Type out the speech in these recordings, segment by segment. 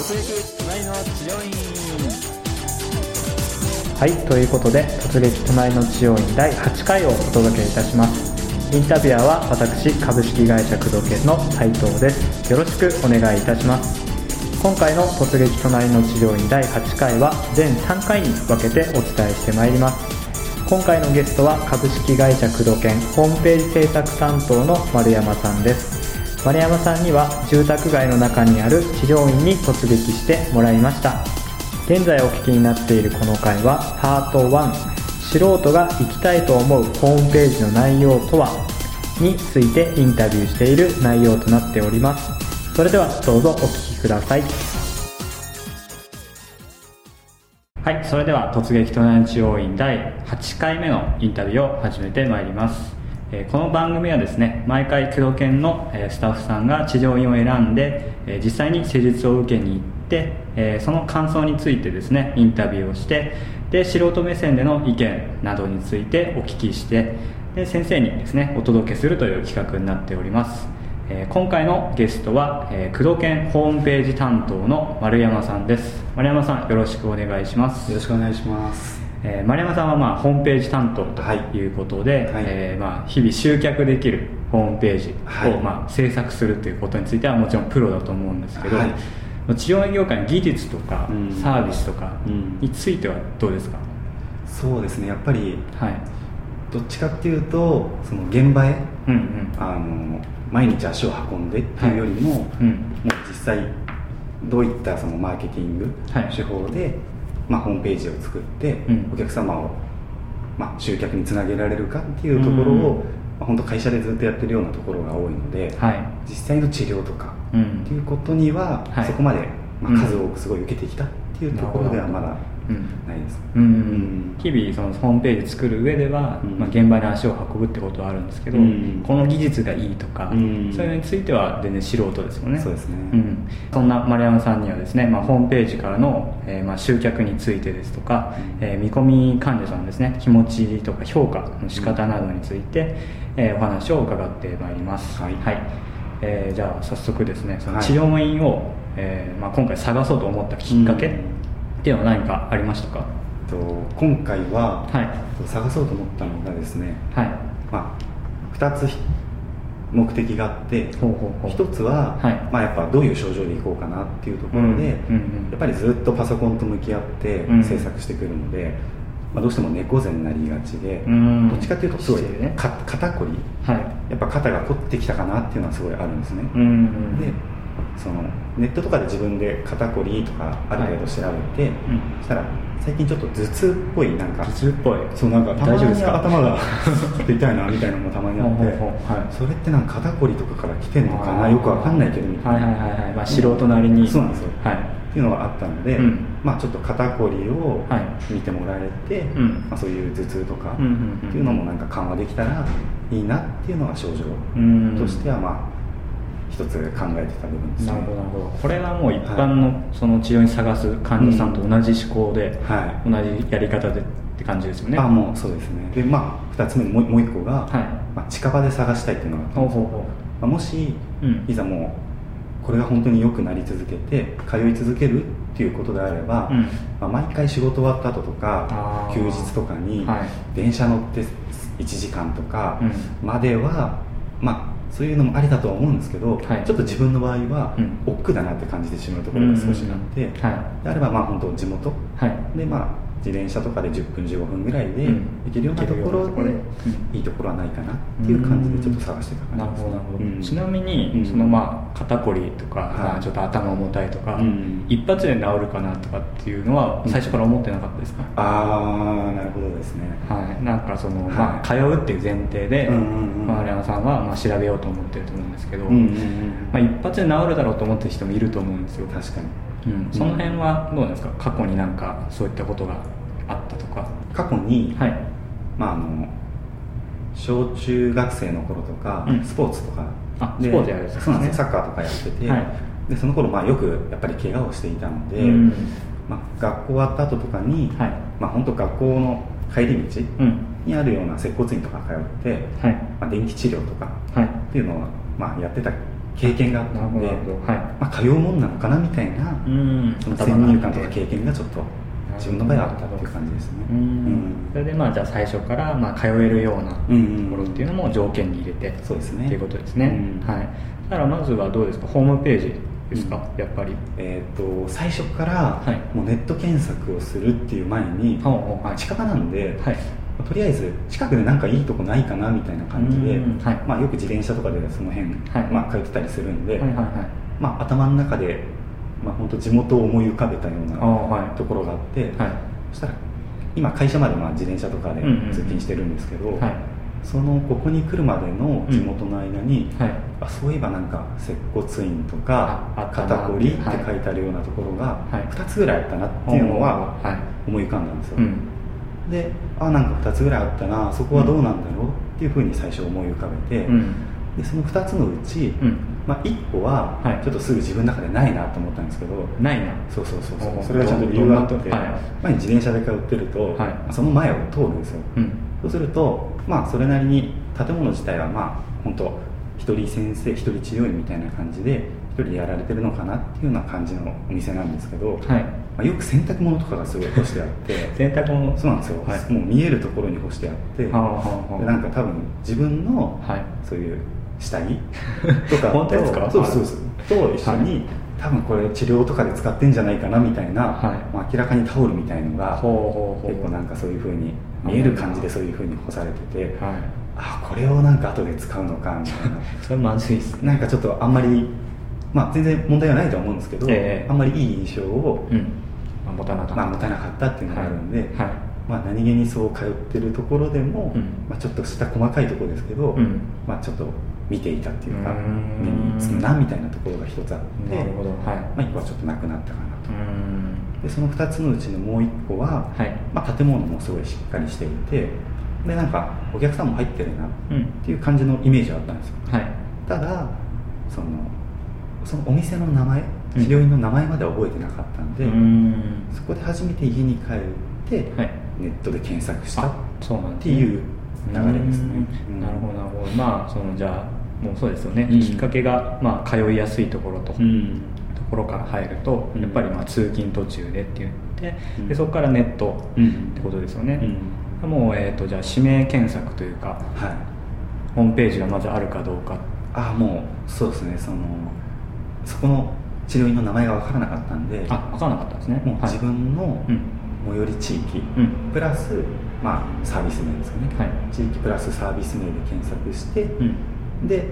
突撃隣の治療院。はいということで突撃隣の治療院第8回をお届けいたします。インタビュアーは私株式会社工藤研の斉藤です。よろしくお願いいたします。今回の突撃隣の治療院第8回は全3回に分けてお伝えしてまいります。今回のゲストは株式会社工藤研ホームページ制作担当の丸山さんです。丸山さんには住宅街の中にある治療院に突撃してもらいました。現在お聞きになっているこの回はパート1素人が行きたいと思うホームページの内容とはについてインタビューしている内容となっております。それではどうぞお聞きください。はいそれでは突撃隣の治療院第8回目のインタビューを始めてまいります。えこの番組はですね毎回工藤研のえスタッフさんが治療院を選んでえ実際に施術を受けに行ってえその感想についてですねインタビューをしてで素人目線での意見などについてお聞きしてで先生にですねお届けするという企画になっております。え今回のゲストは、え工藤研ホームページ担当の丸山さんです。丸山さんよろしくお願いします。よろしくお願いします。えー丸山さんはまあホームページ担当とはい。いうことで、はい。えーまあ日々集客できるホームページはい。をまあ制作するということについてはもちろんプロだと思うんですけど、はい。治療院業界の技術とかうん。サービスとかうん。についてはどうですか、そうですね、やっぱりはい。どっちかっていうと、その現場へうんうん。あの毎日足を運んでっていうよりも、うん。もう実際どういったそのマーケティングはい。手法で、まあ、ホームページを作って、うん。お客様を、まあ、集客につなげられるかっていうところを、うんまあ、本当会社でずっとやってるようなところが多いので、はい。実際の治療とかうん。っていうことには、はい。そこまで、まうん。あ、数多くすごい受けてきたっていうところではまだうんないです、うん。うん。日々そのホームページ作る上では、うん。まあ、現場に足を運ぶってことはあるんですけど、うん。この技術がいいとか、うん。そういうのについては全然素人ですよね。そうですね。ん、そんな丸山さんにはですね、まあ、ホームページからの、えーまあ、集客についてですとか、うん。えー見込み患者さんのですね気持ちとか評価の仕方などについて、えーお話を伺ってまいります。はい。えーじゃあ早速ですねそのはい。治療院を、えーまあ、今回探そうと思ったきっかけうんっていうのは何かありましたか、と今回は、はい。探そうと思ったのがですね、はい。まあ、2つ目的があってほうほうほう。1つは、はい。まあ、やっぱどういう症状でいこうかなっていうところで、うんうんうんやっぱりずっとパソコンと向き合ってうん。制作してくるので、まあ、どうしても猫背になりがちで、うん。どっちかっていうとすごい肩こりはい。やっぱ肩が凝ってきたかなっていうのはすごいあるんですね、うんうん。でそのネットとかで自分で肩こりとかある程度調べて、うん。そしたら最近ちょっと頭痛っぽいなんか頭痛っぽい。そうなんか大丈夫ですか？頭が 痛いなみたいなのもたまにあってはい。それってなんか肩こりとかから来てんのかな？よくわかんないけどみたいな、はいはいはいはい、まあ、素人なりに。そうなんですよ。はい。っていうのがあったので、うん。まあちょっと肩こりをはい。見てもらえて、うん。まあ、そういう頭痛とかっていうのもなんか緩和できたらいいなっていうのが症状うんとしてはまあ一つ考えてた部分ですね。なるほどなるほど。これはもう一般のその治療に探す患者さんと同じ思考で、はい。同じやり方でって感じですよね。あもうそうですね。でまあ2つ目もうもう1個が、はい。まあ、近場で探したいっていうのがあったんですよ。ほうほうほまあ、もし、うん。いざもうこれが本当に良くなり続けて通い続けるっていうことであれば、うん。まあ、毎回仕事終わった後とか休日とかにはい。電車乗って1時間とかうん。までは、まあそういうのもありだとは思うんですけど、はい。ちょっと自分の場合はうん。億劫だなって感じてしまうところが少しあって、であればまあ本当地元。はい。でまあ自転車とかで10分15分ぐらいでうん。行けるようなところでで。いいところはないかなっていう感じでちょっと探してたな感じです。るほどなるほど、うん。ちなみに、うん。そのまあ肩こりとか、あちょっと頭重たいとか、うん。一発で治るかなとかっていうのは最初から思ってなかったですか、ああなるほどですね。はい、なんかその、はい。まあ、通うっていう前提で、丸山さんはまあ調べようと思ってると思うんですけど、まあ、一発で治るだろうと思ってる人もいると思うんですよ、確かに。うん、その辺はどうなんですか？過去になんかそういったことが過去に、はい。まああの小中学生の頃とか、うん。スポーツとか。であスポーツやるんですね。そうなんですよ。サッカーとかやってて、はい。でその頃まあよくやっぱり怪我をしていたので、うん。まあ、学校終わった後とかに、はい。まあ本当学校の帰り道うん。にあるような接骨院とか通って、はい。まあ、電気治療とかはい。っていうのをまあやってた経験があった。んではい。まあ、通うもんなのかなみたいな、先入観とか経験がちょっと自分の場合はあったっていう感じですね。うん。それでまあじゃあ最初からまあ通えるようなとうんころっていうのも条件に入れてそうですね。っていうことですね、うん。はい。だからまずはどうですか？ホームページですか、やっぱり。えー、と最初からはい。もうネット検索をするっていう前に、ほうほう。はい近場なんで、はい。とりあえず近くでなんかいいとこないかなみたいな感じで、まあ、よく自転車とかでその辺、はい。まあ、通ってたりするんで、まあ、頭の中で、まあ、本当地元を思い浮かべたようなところがあって、はい。そしたら今会社までまあ自転車とかでうんうんうん。通勤してるんですけど、はい。そのここに来るまでの地元の間に、はい。あそういえばなんか接骨院とか肩こりってはい。書いてあるようなところがはい。2つぐらいあったなっていうのははい。思い浮かんだんですよ、うん。であなんか2つぐらいあったなそこはどうなんだろうっていうふうに最初思い浮かべて、うん。でその2つのうち、うんまあ、1個ははい。ちょっとすぐ自分の中でないなと思ったんですけど、ないな。そうそうそうそれがちゃんと理由があって、前に自転車で通ってると、はい。その前を通るんですよ、うん。そうするとまあそれなりに建物自体はまあ本当一人先生一人治療院みたいな感じで一人でやられてるのかなっていうような感じのお店なんですけど、はい。まあ、よく洗濯物とかがすごい干してあって 洗濯物？そうなんですよ、はい。もう見えるところに干してあって、なんか多分自分のはい。そういう下着 とか本当ですか？そうそうそうと一緒に、はい多分これ治療とかで使ってんじゃないかなみたいな、はい。まあ、明らかにタオルみたいのが結構なんかそういうふうに見える感じでそういうふうに干されてて、はい。あこれをなんか後で使うのかみたいな。それまずいっすね。なんかちょっとあんまりまあ全然問題はないとは思うんですけど、ええ。あんまりいい印象を、うん、まあ、持たなかった、まあ、持たなかったっていうのがあるんで、はい。はい。まあ、何気にそう通ってるところでも、うん。まあ、ちょっとした細かいところですけど、うん。まあ、ちょっと見ていたっていうか目につくなみたいなところが一つあってなるほど。はい。まあ、1個はちょっとなくなったかなと。でその2つのうちのもう1個は、はい。まあ、建物もすごいしっかりしていてでなんかお客さんも入ってるなうんっていう感じのイメージはあったんですよ。はい。ただそのそのお店の名前うん。治療院の名前までは覚えてなかったんで、うーん。そこで初めて家に帰って、はい。ネットで検索したっていう流れですね。なるほどなるほど。まあそのじゃあもうそうですよね、うん。きっかけが、まあ、通いやすいところと、うん。ところから入ると、うん。やっぱりまあ通勤途中でって言って、うん。でそこからネットうん。ってことですよね、うん。もう、えー、とじゃあ指名検索というかはい。ホームページがまずあるかどうか。あもうそうですね。そのそこの治療院の名前が分からなかったんであ分からなかったんですね。はい。もう自分のうん。最寄り地域、うん。プラス、まあ、サービス名ですかね、はい。地域プラスサービス名で検索して、うんで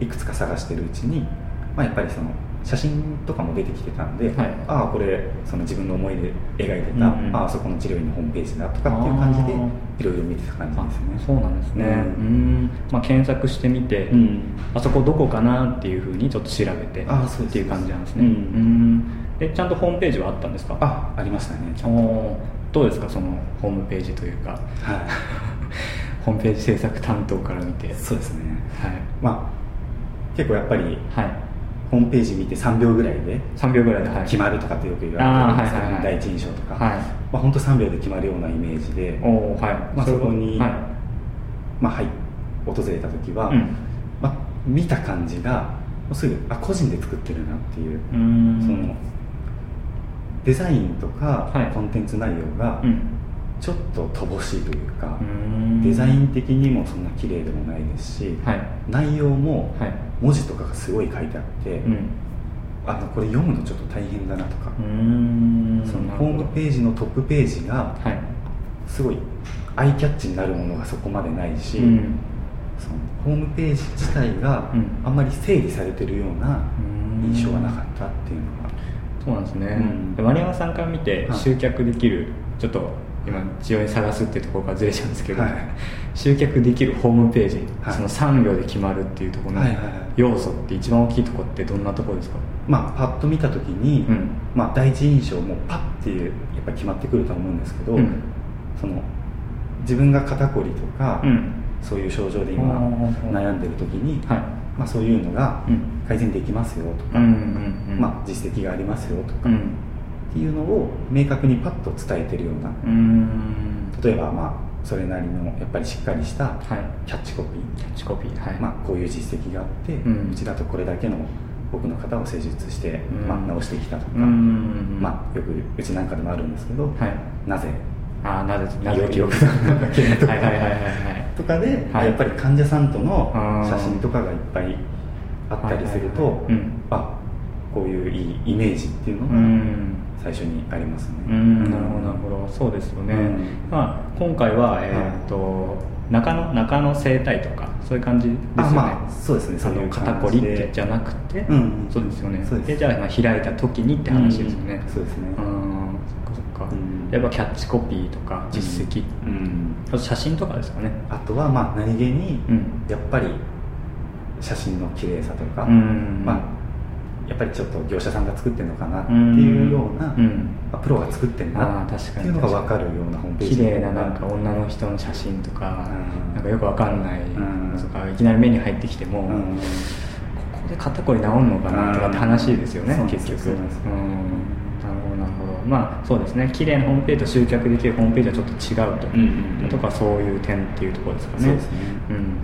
いくつか探してるうちに、まあ、やっぱりその写真とかも出てきてたんで、はいああこれその自分の思いで描いてた、うんうん。ああそこの治療院のホームページだとかっていう感じでいろいろ見てた感じあですね。そうなんですね。ううん。んまあ、検索してみて、うん。あそこどこかなっていうふうにちょっと調べてあそうっていう感じなんですね。うん。うん。でちゃんとホームページはあったんですか？あありましたねちゃんと。どうですかそのホームページというか？はホームページ制作担当から見て。いそうですね。はい。まあ結構やっぱりはい。ホームページ見て3秒ぐらいで3秒ぐらいで、はい、決まるとかってよく言われてるはいはい。はい第一印象とか、はい。まあ本当3秒で決まるようなイメージで、おーはい、まあ、そこに、はい。まあはい、訪れた時は、うん。まあ、見た感じがもうすぐあ個人で作ってるなっていう、うそのデザインとか、はい。コンテンツ内容がうん。ちょっと乏しいというかう、ーんデザイン的にもそんな綺麗でもないですし、はい。内容もはい。文字とかがすごい書いてあって、うん。あのこれ読むのちょっと大変だなとか、そのホームページのトップページがはい。すごいアイキャッチになるものがそこまでないし、うん。そのホームページ自体がうん。あんまり整理されてるようなうん。印象がなかったっていうのが、そうなんですね、うん。で丸山さんから見てはい。集客できる、ちょっと今治療に探すっていうところからずれちゃうんですけど、はい。集客できるホームページ、はい。その3秒で決まるっていうところの要素って一番大きいところってどんなところですか？まあパッと見た時に、うん。まあ、第一印象もパッていうやっぱり決まってくるとは思うんですけど、うん。その自分が肩こりとか、うん。そういう症状で今悩んでる時に、はい。まあ、そういうのがうん。改善できますよとか、まあ、実績がありますよとか、うんっていうのを明確にパッと伝えてるような例えば、まあ、それなりのやっぱりしっかりしたはい。キャッチコピー、キャッチコピーはい、まあ、こういう実績があって、ううんちだとこれだけの僕の方を施術して、うん。まあ、直してきたとか、うん。まあ、よくうちなんかでもあるんですけど、はい。なぜ？ああなぜなぜ？記録が消えるとか。で、はい。やっぱり患者さんとの写真とかがいっぱいあったりすると、はいはいはい。うんあこういういいイメージっていうのうがん最初にありますね。うん。なるほどなるほど。そうですよね、うん。まあ、今回は、えーと中野中野生態とかそういう感じですよね、あまあそうですね。その肩こりってじゃなくて、うんうんそうですよね。そうです。でじゃあまあ開いた時にって話ですよね、うんそうですね。うんそっかそっか、うん。やっぱキャッチコピーとか実績、うん。あと写真とかですかね。あとはまあ何気にうん。やっぱり写真の綺麗さというか、うん。まあ、やっぱりちょっと業者さんが作ってるのかなっていうような、うん。まあプロが作ってるあなってー確かに。いうのが分かるようなホームページ綺麗ななんか女の人の写真とか、うん。なんかよくわかんないとかいきなり目に入ってきても、うん。ここで肩こり治るのかなとかって話ですよね、うん結局まあそうですね綺麗なホームページと集客できるホームページはちょっと違うと、うん。うんうんとかそういう点っていうところですかねそうですねうん